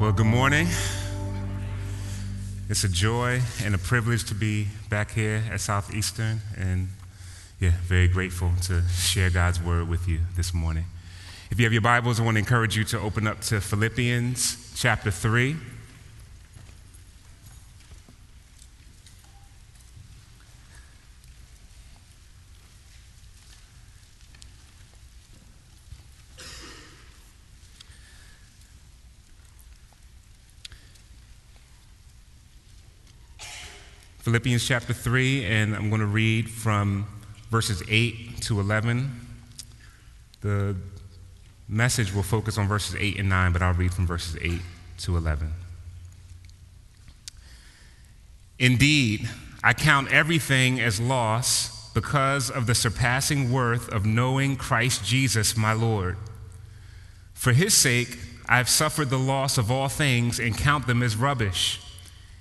Well, good morning. It's a joy and a privilege to be back here at Southeastern, and yeah, very grateful to share God's word with you this morning. If you have your Bibles, I want to encourage you to open up to Philippians chapter 3. Philippians chapter 3, and I'm going to read from verses 8 to 11. The message will focus on verses 8 and 9, but I'll read from verses 8 to 11. Indeed, I count everything as loss because of the surpassing worth of knowing Christ Jesus my Lord. For his sake, I have suffered the loss of all things and count them as rubbish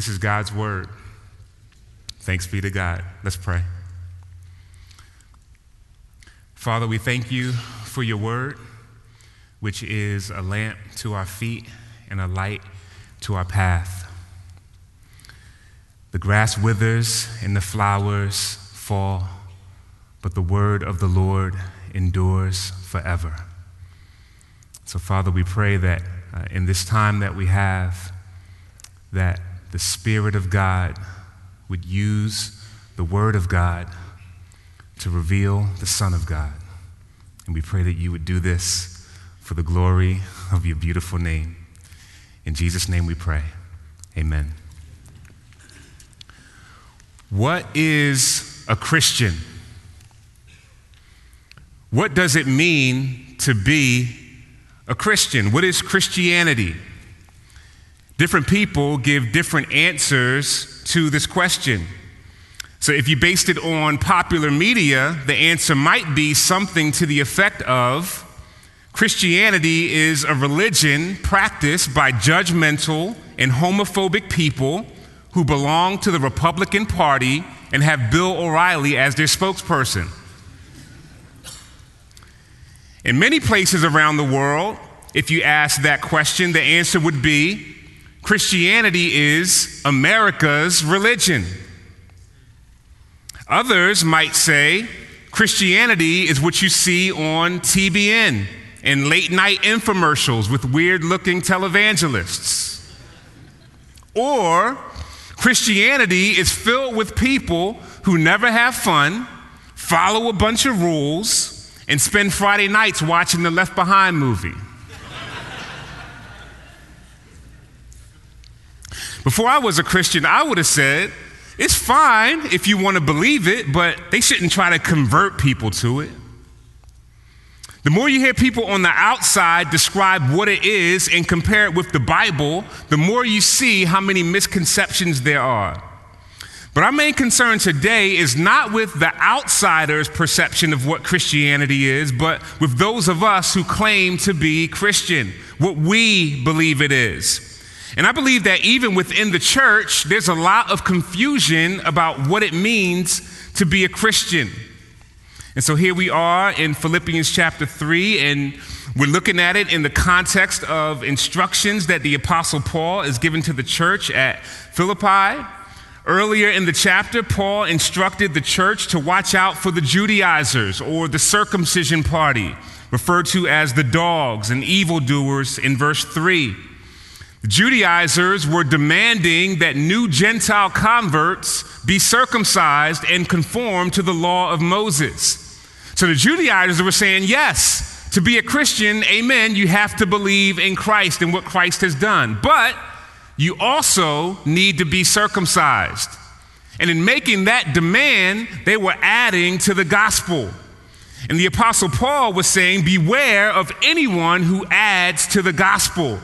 This is God's word. Thanks be to God. Let's pray. Father, we thank you for your word, which is a lamp to our feet and a light to our path. The grass withers and the flowers fall, but the word of the Lord endures forever. So, Father, we pray that uh, in this time that we have, that the Spirit of God would use the Word of God to reveal the Son of God. And we pray that you would do this for the glory of your beautiful name. In Jesus' name we pray. Amen. What is a Christian? What does it mean to be a Christian? What is Christianity? Different people give different answers to this question. So, if you based it on popular media, the answer might be something to the effect of Christianity is a religion practiced by judgmental and homophobic people who belong to the Republican Party and have Bill O'Reilly as their spokesperson. In many places around the world, if you ask that question, the answer would be Christianity is America's religion. Others might say Christianity is what you see on TBN and late night infomercials with weird looking televangelists. Or Christianity is filled with people who never have fun, follow a bunch of rules, and spend Friday nights watching the Left Behind movie. Before I was a Christian, I would have said, it's fine if you want to believe it, but they shouldn't try to convert people to it. The more you hear people on the outside describe what it is and compare it with the Bible, the more you see how many misconceptions there are. But our main concern today is not with the outsider's perception of what Christianity is, but with those of us who claim to be Christian, what we believe it is. And I believe that even within the church, there's a lot of confusion about what it means to be a Christian. And so here we are in Philippians chapter 3, and we're looking at it in the context of instructions that the Apostle Paul is given to the church at Philippi. Earlier in the chapter, Paul instructed the church to watch out for the Judaizers or the circumcision party referred to as the dogs and evildoers in verse 3. The Judaizers were demanding that new Gentile converts be circumcised and conform to the law of Moses. So the Judaizers were saying, yes, to be a Christian, amen, you have to believe in Christ and what Christ has done. But you also need to be circumcised. And in making that demand, they were adding to the gospel. And the Apostle Paul was saying, Beware of anyone who adds to the gospel.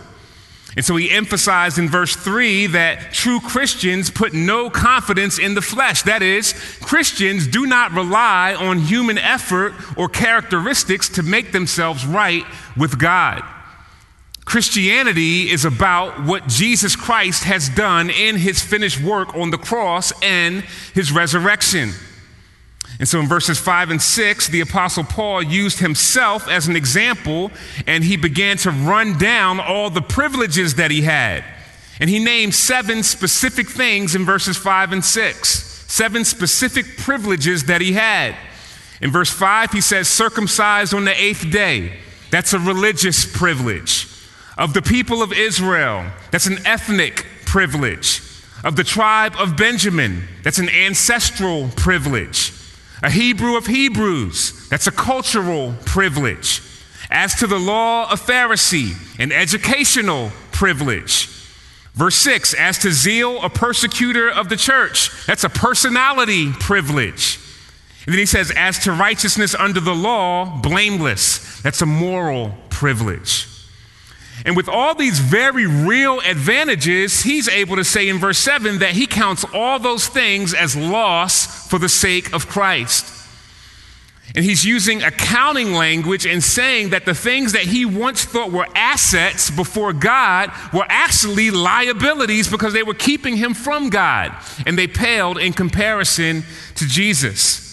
And so he emphasized in verse 3 that true Christians put no confidence in the flesh. That is, Christians do not rely on human effort or characteristics to make themselves right with God. Christianity is about what Jesus Christ has done in his finished work on the cross and his resurrection. And so in verses 5 and 6, the Apostle Paul used himself as an example and he began to run down all the privileges that he had. And he named seven specific things in verses 5 and 6, seven specific privileges that he had. In verse 5, he says, circumcised on the eighth day. That's a religious privilege. Of the people of Israel, that's an ethnic privilege. Of the tribe of Benjamin, that's an ancestral privilege a Hebrew of Hebrews. That's a cultural privilege. As to the law of Pharisee, an educational privilege. Verse 6, as to zeal, a persecutor of the church, that's a personality privilege. And then he says, as to righteousness under the law, blameless, that's a moral privilege. And with all these very real advantages, he's able to say in verse 7 that he counts all those things as loss for the sake of Christ. And he's using accounting language and saying that the things that he once thought were assets before God were actually liabilities because they were keeping him from God. And they paled in comparison to Jesus.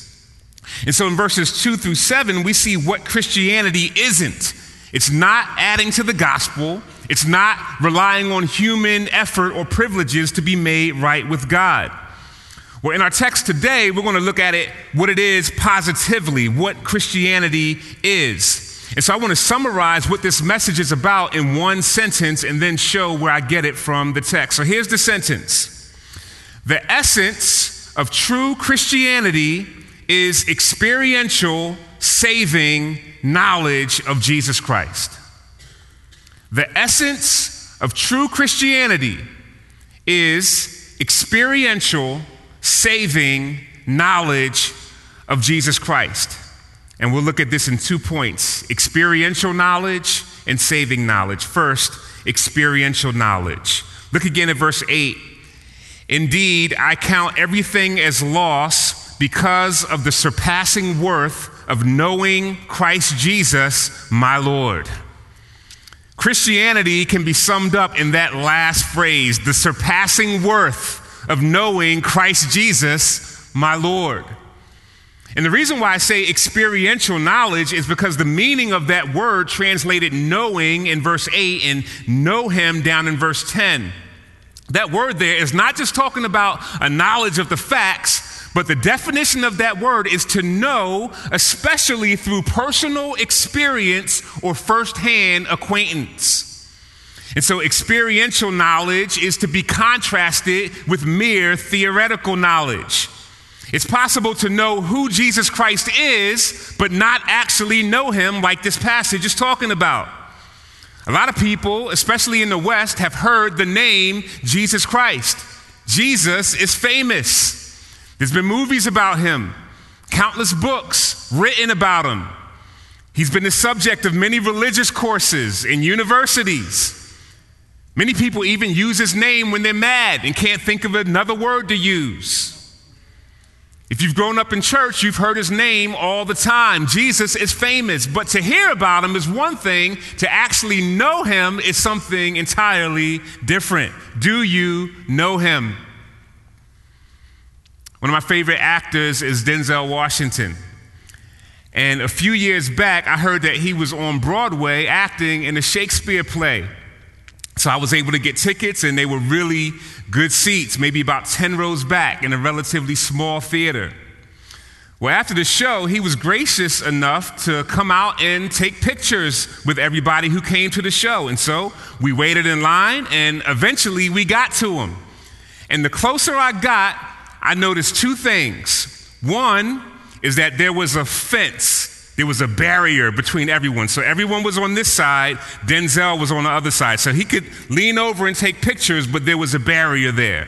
And so in verses 2 through 7, we see what Christianity isn't. It's not adding to the gospel. It's not relying on human effort or privileges to be made right with God. Well, in our text today, we're going to look at it, what it is positively, what Christianity is. And so I want to summarize what this message is about in one sentence and then show where I get it from the text. So here's the sentence The essence of true Christianity is experiential, saving, knowledge of Jesus Christ. The essence of true Christianity is experiential, saving knowledge of Jesus Christ. And we'll look at this in two points experiential knowledge and saving knowledge. First, experiential knowledge. Look again at verse 8. Indeed, I count everything as loss because of the surpassing worth of knowing Christ Jesus, my Lord. Christianity can be summed up in that last phrase the surpassing worth of knowing Christ Jesus, my Lord. And the reason why I say experiential knowledge is because the meaning of that word translated knowing in verse 8 and know him down in verse 10. That word there is not just talking about a knowledge of the facts, but the definition of that word is to know, especially through personal experience or firsthand acquaintance. And so, experiential knowledge is to be contrasted with mere theoretical knowledge. It's possible to know who Jesus Christ is, but not actually know him, like this passage is talking about. A lot of people, especially in the West, have heard the name Jesus Christ. Jesus is famous. There's been movies about him, countless books written about him. He's been the subject of many religious courses in universities. Many people even use his name when they're mad and can't think of another word to use. If you've grown up in church, you've heard his name all the time. Jesus is famous, but to hear about him is one thing, to actually know him is something entirely different. Do you know him? One of my favorite actors is Denzel Washington. And a few years back, I heard that he was on Broadway acting in a Shakespeare play. So I was able to get tickets, and they were really good seats, maybe about 10 rows back in a relatively small theater. Well, after the show, he was gracious enough to come out and take pictures with everybody who came to the show. And so we waited in line, and eventually we got to him. And the closer I got, I noticed two things. One is that there was a fence, there was a barrier between everyone. So everyone was on this side, Denzel was on the other side. So he could lean over and take pictures, but there was a barrier there.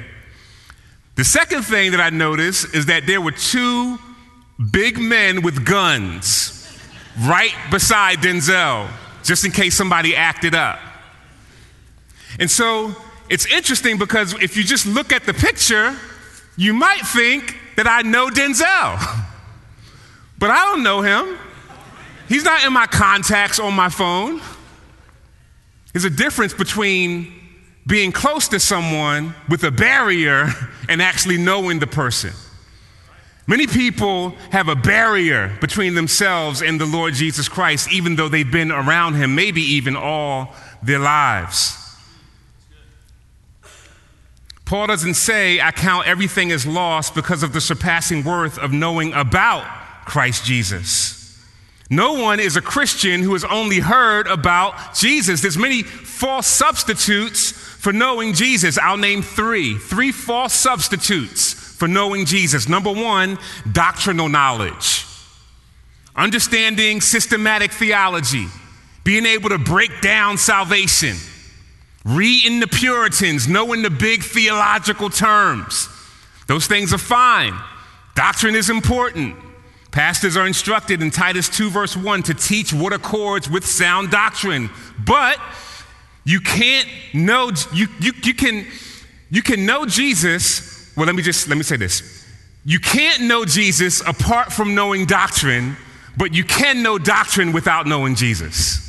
The second thing that I noticed is that there were two big men with guns right beside Denzel, just in case somebody acted up. And so it's interesting because if you just look at the picture, you might think that I know Denzel, but I don't know him. He's not in my contacts on my phone. There's a difference between being close to someone with a barrier and actually knowing the person. Many people have a barrier between themselves and the Lord Jesus Christ, even though they've been around him, maybe even all their lives. Paul doesn't say, I count everything as lost because of the surpassing worth of knowing about Christ Jesus. No one is a Christian who has only heard about Jesus. There's many false substitutes for knowing Jesus. I'll name three. Three false substitutes for knowing Jesus. Number one, doctrinal knowledge, understanding systematic theology, being able to break down salvation, reading the Puritans, knowing the big theological terms. Those things are fine. Doctrine is important. Pastors are instructed in Titus 2, verse 1, to teach what accords with sound doctrine. But you can't know, you, you, you, can, you can know Jesus well, let me just let me say this. You can't know Jesus apart from knowing doctrine, but you can know doctrine without knowing Jesus.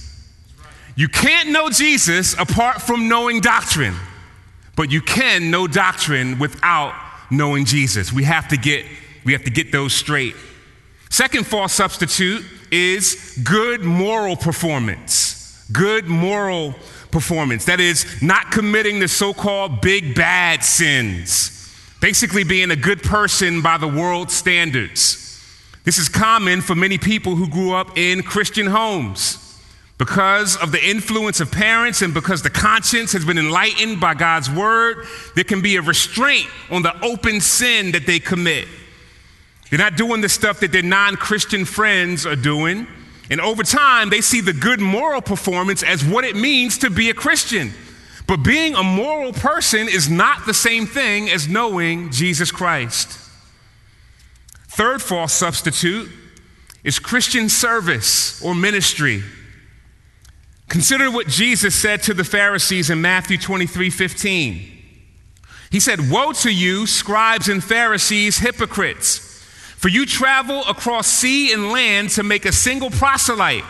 You can't know Jesus apart from knowing doctrine, but you can know doctrine without knowing Jesus. We have to get we have to get those straight. Second false substitute is good moral performance. Good moral performance. That is not committing the so-called big bad sins basically being a good person by the world standards. This is common for many people who grew up in Christian homes. Because of the influence of parents and because the conscience has been enlightened by God's word, there can be a restraint on the open sin that they commit. They're not doing the stuff that their non Christian friends are doing. And over time, they see the good moral performance as what it means to be a Christian. But being a moral person is not the same thing as knowing Jesus Christ. Third false substitute is Christian service or ministry. Consider what Jesus said to the Pharisees in Matthew 23 15. He said, Woe to you, scribes and Pharisees, hypocrites, for you travel across sea and land to make a single proselyte.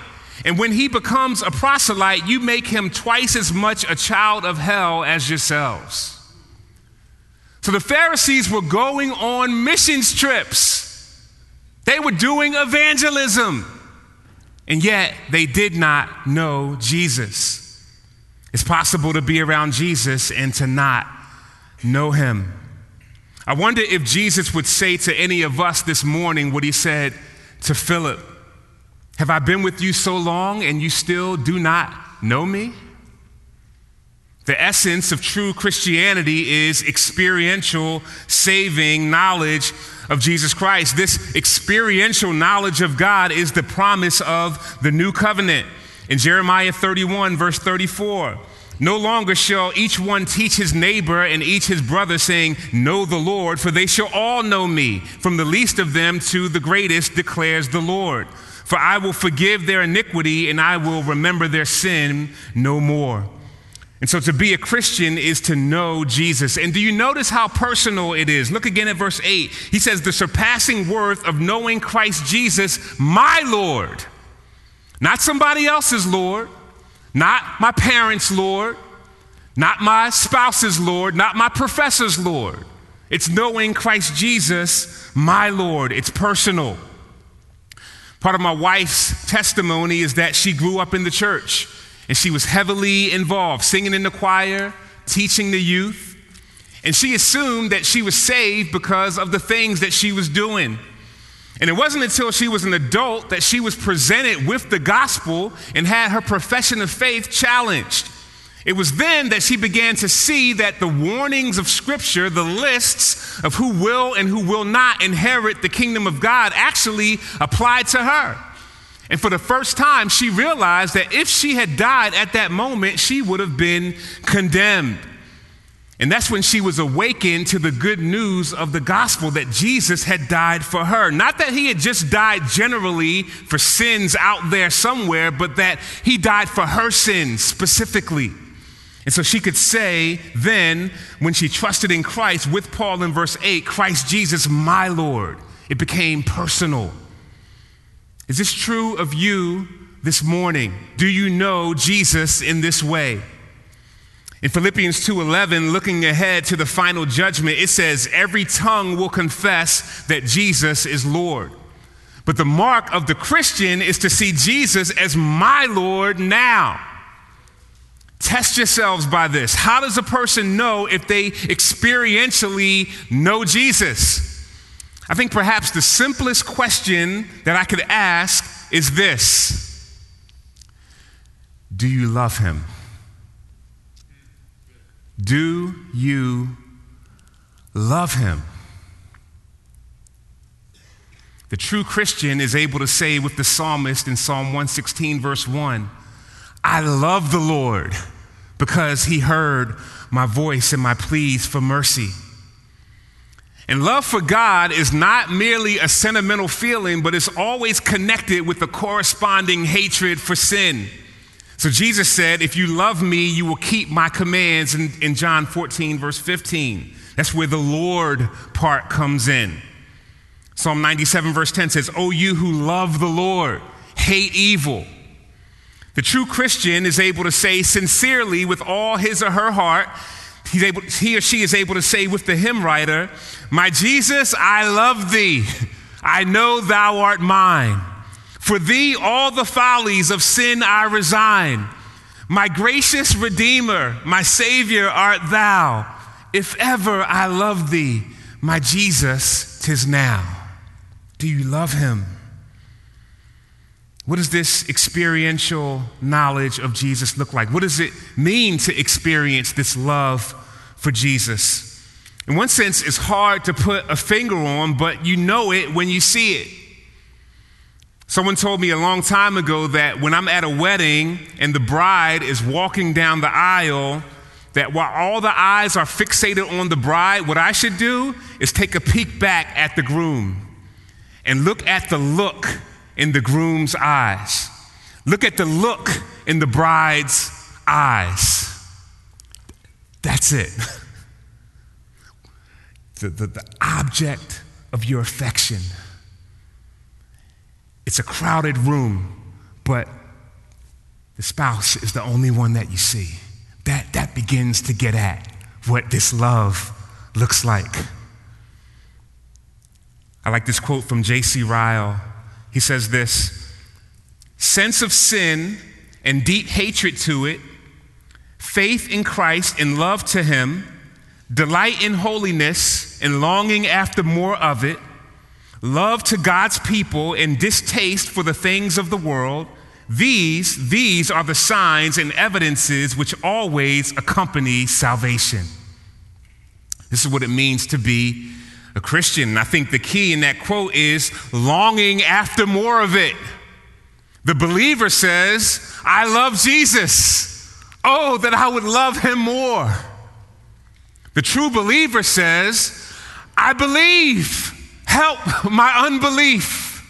And when he becomes a proselyte, you make him twice as much a child of hell as yourselves. So the Pharisees were going on missions trips, they were doing evangelism, and yet they did not know Jesus. It's possible to be around Jesus and to not know him. I wonder if Jesus would say to any of us this morning what he said to Philip. Have I been with you so long and you still do not know me? The essence of true Christianity is experiential, saving knowledge of Jesus Christ. This experiential knowledge of God is the promise of the new covenant. In Jeremiah 31, verse 34, no longer shall each one teach his neighbor and each his brother, saying, Know the Lord, for they shall all know me, from the least of them to the greatest, declares the Lord. For I will forgive their iniquity and I will remember their sin no more. And so to be a Christian is to know Jesus. And do you notice how personal it is? Look again at verse 8. He says, The surpassing worth of knowing Christ Jesus, my Lord. Not somebody else's Lord, not my parents' Lord, not my spouse's Lord, not my professor's Lord. It's knowing Christ Jesus, my Lord. It's personal. Part of my wife's testimony is that she grew up in the church and she was heavily involved, singing in the choir, teaching the youth. And she assumed that she was saved because of the things that she was doing. And it wasn't until she was an adult that she was presented with the gospel and had her profession of faith challenged. It was then that she began to see that the warnings of Scripture, the lists of who will and who will not inherit the kingdom of God, actually applied to her. And for the first time, she realized that if she had died at that moment, she would have been condemned. And that's when she was awakened to the good news of the gospel that Jesus had died for her. Not that he had just died generally for sins out there somewhere, but that he died for her sins specifically. And so she could say then, when she trusted in Christ with Paul in verse 8, Christ Jesus, my Lord, it became personal. Is this true of you this morning? Do you know Jesus in this way? In Philippians 2:11, looking ahead to the final judgment, it says, "Every tongue will confess that Jesus is Lord." But the mark of the Christian is to see Jesus as my Lord now. Test yourselves by this. How does a person know if they experientially know Jesus? I think perhaps the simplest question that I could ask is this Do you love him? Do you love him? The true Christian is able to say with the psalmist in Psalm 116, verse 1 I love the Lord because he heard my voice and my pleas for mercy. And love for God is not merely a sentimental feeling, but it's always connected with the corresponding hatred for sin. So Jesus said, If you love me, you will keep my commands in, in John 14, verse 15. That's where the Lord part comes in. Psalm 97, verse 10 says, Oh, you who love the Lord, hate evil. The true Christian is able to say sincerely with all his or her heart, he's able, he or she is able to say with the hymn writer, My Jesus, I love thee. I know thou art mine. For thee all the follies of sin I resign. My gracious Redeemer, my Savior art thou. If ever I love thee, my Jesus, tis now. Do you love him? What does this experiential knowledge of Jesus look like? What does it mean to experience this love for Jesus? In one sense, it's hard to put a finger on, but you know it when you see it. Someone told me a long time ago that when I'm at a wedding and the bride is walking down the aisle, that while all the eyes are fixated on the bride, what I should do is take a peek back at the groom and look at the look in the groom's eyes. Look at the look in the bride's eyes. That's it. the, the, the object of your affection. It's a crowded room, but the spouse is the only one that you see. That, that begins to get at what this love looks like. I like this quote from J.C. Ryle. He says this sense of sin and deep hatred to it, faith in Christ and love to Him, delight in holiness and longing after more of it, love to God's people and distaste for the things of the world, these, these are the signs and evidences which always accompany salvation. This is what it means to be a Christian. I think the key in that quote is longing after more of it. The believer says, I love Jesus. Oh, that I would love him more. The true believer says, I believe. Help my unbelief.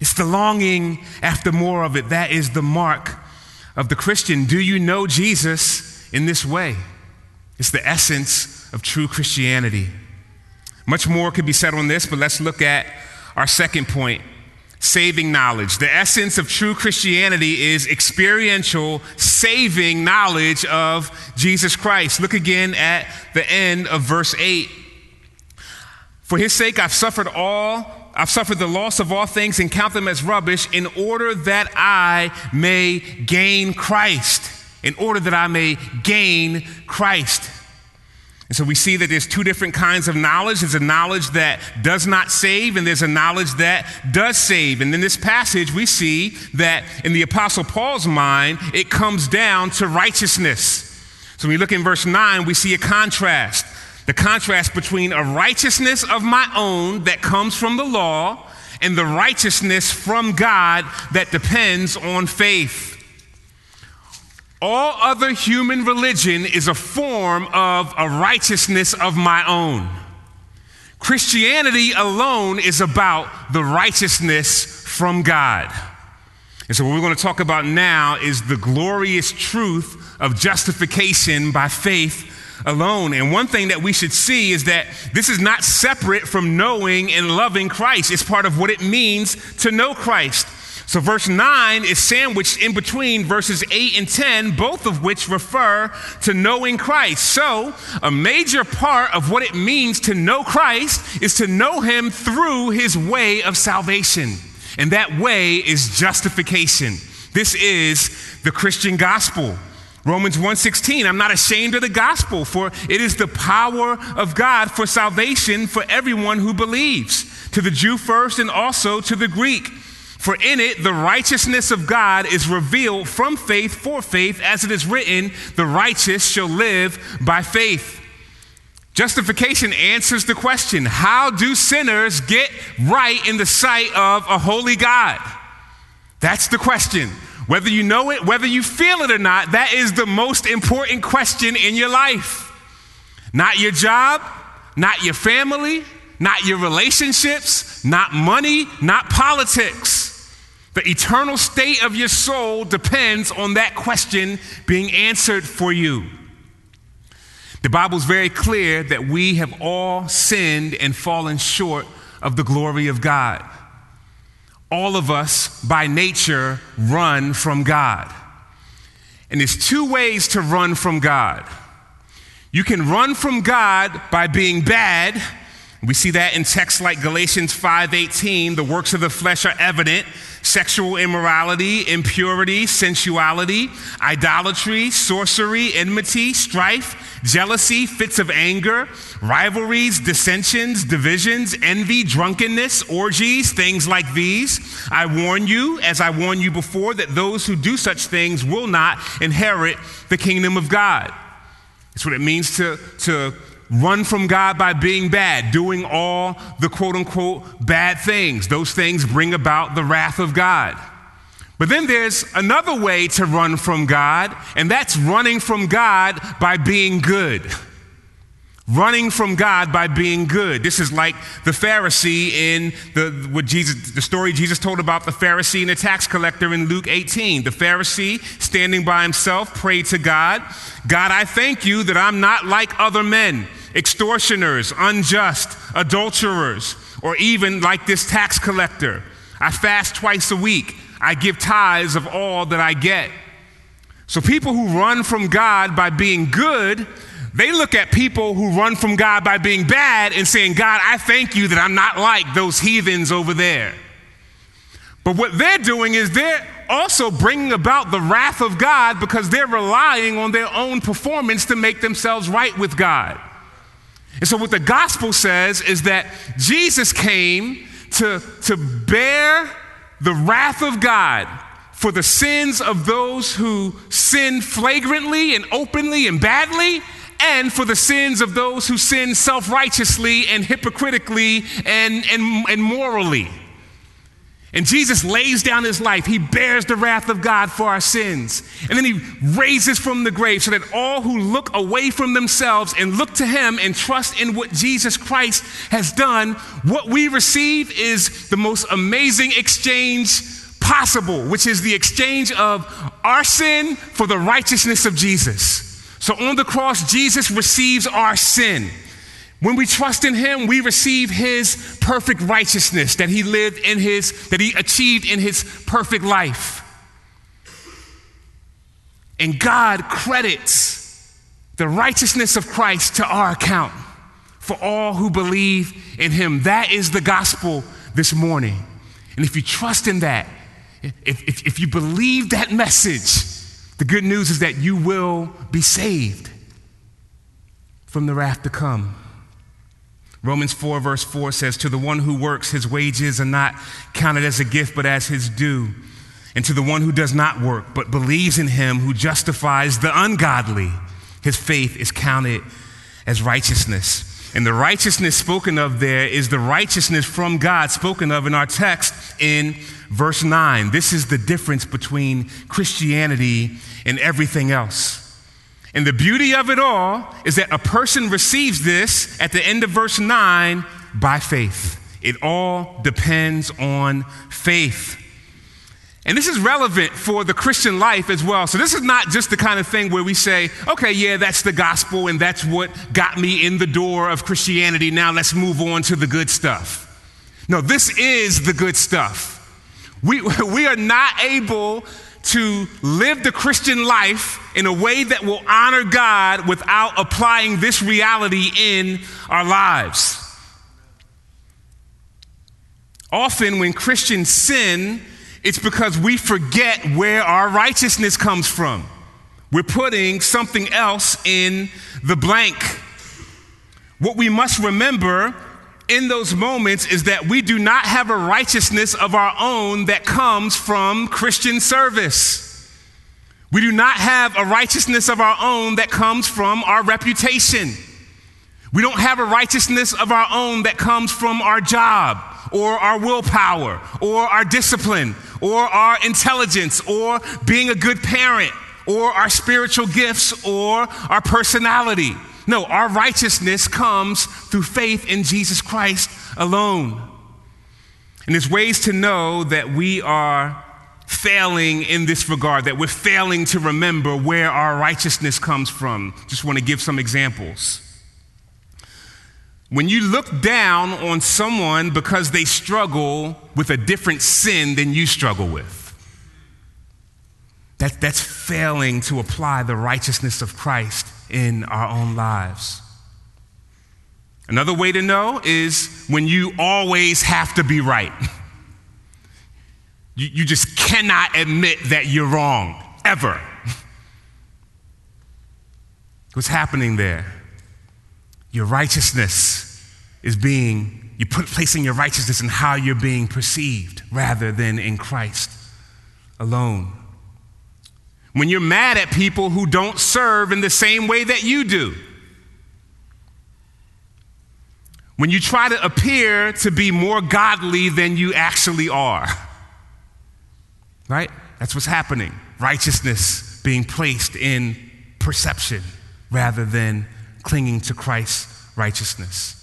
It's the longing after more of it. That is the mark of the Christian. Do you know Jesus in this way? It's the essence of true Christianity. Much more could be said on this, but let's look at our second point saving knowledge. The essence of true Christianity is experiential, saving knowledge of Jesus Christ. Look again at the end of verse 8. For his sake, I've suffered all, I've suffered the loss of all things and count them as rubbish in order that I may gain Christ. In order that I may gain Christ. And so we see that there's two different kinds of knowledge. There's a knowledge that does not save, and there's a knowledge that does save. And in this passage, we see that in the Apostle Paul's mind, it comes down to righteousness. So when we look in verse 9, we see a contrast. The contrast between a righteousness of my own that comes from the law and the righteousness from God that depends on faith. All other human religion is a form of a righteousness of my own. Christianity alone is about the righteousness from God. And so, what we're going to talk about now is the glorious truth of justification by faith alone. And one thing that we should see is that this is not separate from knowing and loving Christ, it's part of what it means to know Christ. So, verse 9 is sandwiched in between verses 8 and 10, both of which refer to knowing Christ. So, a major part of what it means to know Christ is to know him through his way of salvation. And that way is justification. This is the Christian gospel. Romans 1:16 I'm not ashamed of the gospel for it is the power of God for salvation for everyone who believes to the Jew first and also to the Greek for in it, the righteousness of God is revealed from faith for faith, as it is written, the righteous shall live by faith. Justification answers the question how do sinners get right in the sight of a holy God? That's the question. Whether you know it, whether you feel it or not, that is the most important question in your life. Not your job, not your family, not your relationships, not money, not politics. The eternal state of your soul depends on that question being answered for you. The Bible is very clear that we have all sinned and fallen short of the glory of God. All of us, by nature, run from God. And there's two ways to run from God. You can run from God by being bad. We see that in texts like Galatians 5:18, the works of the flesh are evident sexual immorality, impurity, sensuality, idolatry, sorcery, enmity, strife, jealousy, fits of anger, rivalries, dissensions, divisions, envy, drunkenness, orgies, things like these. I warn you, as I warned you before, that those who do such things will not inherit the kingdom of God. That's what it means to, to run from God by being bad, doing all the quote unquote bad things. Those things bring about the wrath of God. But then there's another way to run from God, and that's running from God by being good running from God by being good. This is like the Pharisee in the what Jesus the story Jesus told about the Pharisee and the tax collector in Luke 18. The Pharisee standing by himself prayed to God, God, I thank you that I'm not like other men, extortioners, unjust, adulterers, or even like this tax collector. I fast twice a week. I give tithes of all that I get. So people who run from God by being good they look at people who run from God by being bad and saying, God, I thank you that I'm not like those heathens over there. But what they're doing is they're also bringing about the wrath of God because they're relying on their own performance to make themselves right with God. And so, what the gospel says is that Jesus came to, to bear the wrath of God for the sins of those who sin flagrantly and openly and badly, and for the sins of those who sin self righteously and hypocritically and, and, and morally. And Jesus lays down his life. He bears the wrath of God for our sins. And then he raises from the grave so that all who look away from themselves and look to him and trust in what Jesus Christ has done, what we receive is the most amazing exchange possible, which is the exchange of our sin for the righteousness of Jesus. So on the cross, Jesus receives our sin. When we trust in him, we receive his perfect righteousness that he lived in his, that he achieved in his perfect life. And God credits the righteousness of Christ to our account for all who believe in him. That is the gospel this morning. And if you trust in that, if, if, if you believe that message, the good news is that you will be saved. from the wrath to come. Romans 4, verse 4 says, To the one who works, his wages are not counted as a gift, but as his due. And to the one who does not work, but believes in him who justifies the ungodly, his faith is counted as righteousness. And the righteousness spoken of there is the righteousness from God spoken of in our text in verse 9. This is the difference between Christianity and everything else. And the beauty of it all is that a person receives this at the end of verse 9 by faith. It all depends on faith. And this is relevant for the Christian life as well. So, this is not just the kind of thing where we say, okay, yeah, that's the gospel and that's what got me in the door of Christianity. Now let's move on to the good stuff. No, this is the good stuff. We, we are not able to live the Christian life in a way that will honor God without applying this reality in our lives. Often, when Christians sin, it's because we forget where our righteousness comes from. We're putting something else in the blank. What we must remember in those moments is that we do not have a righteousness of our own that comes from Christian service. We do not have a righteousness of our own that comes from our reputation. We don't have a righteousness of our own that comes from our job or our willpower or our discipline or our intelligence or being a good parent or our spiritual gifts or our personality. No, our righteousness comes through faith in Jesus Christ alone. And there's ways to know that we are failing in this regard, that we're failing to remember where our righteousness comes from. Just want to give some examples. When you look down on someone because they struggle with a different sin than you struggle with, that, that's failing to apply the righteousness of Christ in our own lives. Another way to know is when you always have to be right. You, you just cannot admit that you're wrong, ever. What's happening there? Your righteousness is being, you put placing your righteousness in how you're being perceived rather than in Christ alone. When you're mad at people who don't serve in the same way that you do. When you try to appear to be more godly than you actually are. Right? That's what's happening. Righteousness being placed in perception rather than clinging to Christ's righteousness.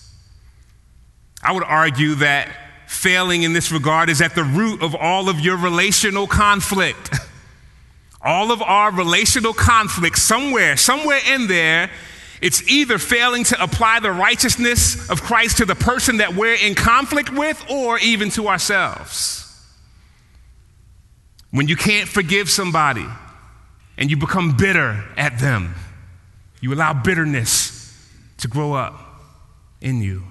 I would argue that failing in this regard is at the root of all of your relational conflict. all of our relational conflict, somewhere, somewhere in there, it's either failing to apply the righteousness of Christ to the person that we're in conflict with or even to ourselves. When you can't forgive somebody and you become bitter at them, you allow bitterness to grow up in you.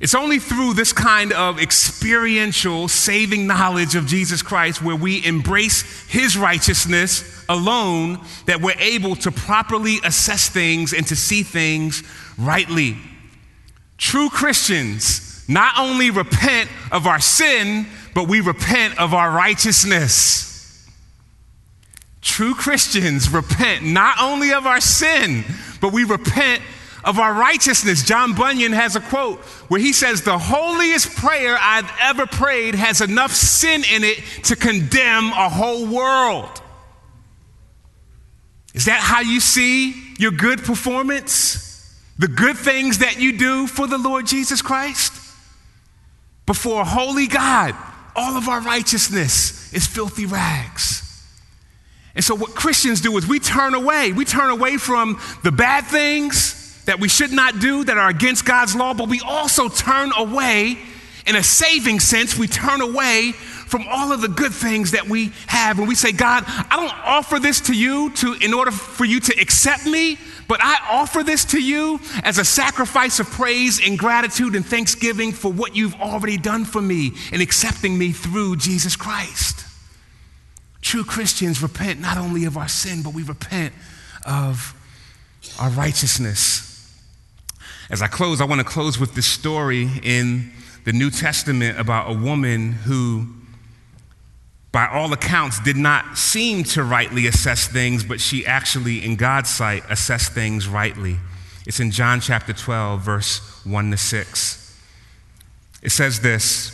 It's only through this kind of experiential saving knowledge of Jesus Christ where we embrace his righteousness alone that we're able to properly assess things and to see things rightly. True Christians not only repent of our sin, but we repent of our righteousness. True Christians repent not only of our sin, but we repent of our righteousness. John Bunyan has a quote where he says, The holiest prayer I've ever prayed has enough sin in it to condemn a whole world. Is that how you see your good performance? The good things that you do for the Lord Jesus Christ? Before a holy God, all of our righteousness is filthy rags. And so, what Christians do is we turn away. We turn away from the bad things that we should not do that are against God's law, but we also turn away, in a saving sense, we turn away from all of the good things that we have. And we say, God, I don't offer this to you to, in order for you to accept me, but I offer this to you as a sacrifice of praise and gratitude and thanksgiving for what you've already done for me in accepting me through Jesus Christ. True Christians repent not only of our sin, but we repent of our righteousness. As I close, I want to close with this story in the New Testament about a woman who, by all accounts, did not seem to rightly assess things, but she actually, in God's sight, assessed things rightly. It's in John chapter 12, verse 1 to 6. It says this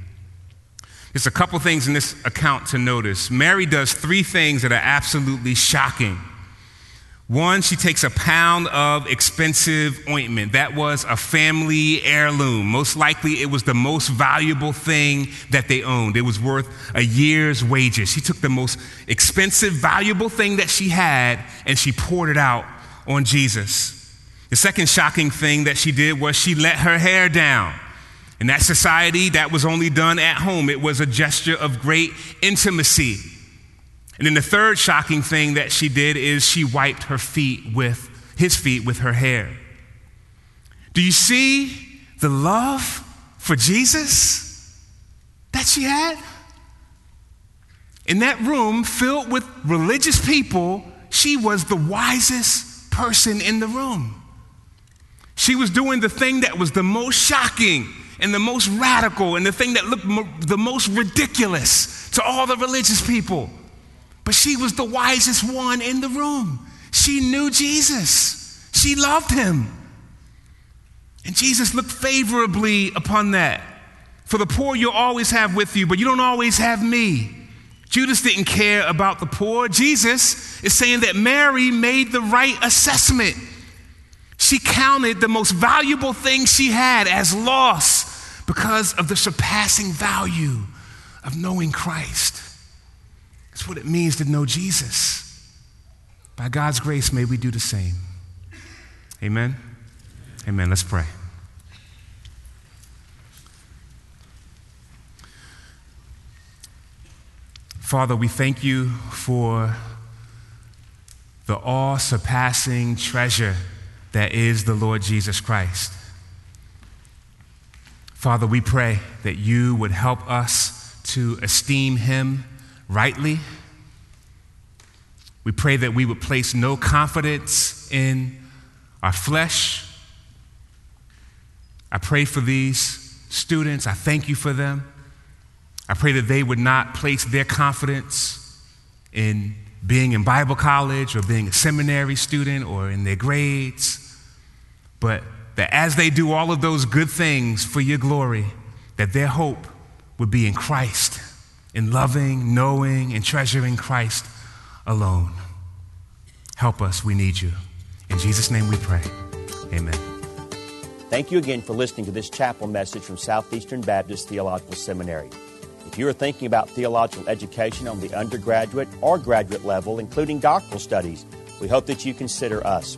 There's a couple things in this account to notice. Mary does three things that are absolutely shocking. One, she takes a pound of expensive ointment. That was a family heirloom. Most likely, it was the most valuable thing that they owned. It was worth a year's wages. She took the most expensive, valuable thing that she had and she poured it out on Jesus. The second shocking thing that she did was she let her hair down. In that society, that was only done at home, it was a gesture of great intimacy. And then the third shocking thing that she did is she wiped her feet with his feet with her hair. Do you see the love for Jesus that she had? In that room filled with religious people, she was the wisest person in the room. She was doing the thing that was the most shocking and the most radical and the thing that looked the most ridiculous to all the religious people. But she was the wisest one in the room. She knew Jesus, she loved him. And Jesus looked favorably upon that. For the poor you'll always have with you, but you don't always have me. Judas didn't care about the poor. Jesus is saying that Mary made the right assessment. She counted the most valuable thing she had as loss because of the surpassing value of knowing Christ. That's what it means to know Jesus. By God's grace, may we do the same. Amen. Amen. Let's pray. Father, we thank you for the awe surpassing treasure that is the Lord Jesus Christ. Father, we pray that you would help us to esteem him rightly. We pray that we would place no confidence in our flesh. I pray for these students. I thank you for them. I pray that they would not place their confidence in being in Bible college or being a seminary student or in their grades, but that as they do all of those good things for your glory, that their hope would be in Christ in loving, knowing, and treasuring Christ alone. Help us, we need you. In Jesus' name we pray. Amen. Thank you again for listening to this chapel message from Southeastern Baptist Theological Seminary. If you are thinking about theological education on the undergraduate or graduate level, including doctoral studies, we hope that you consider us.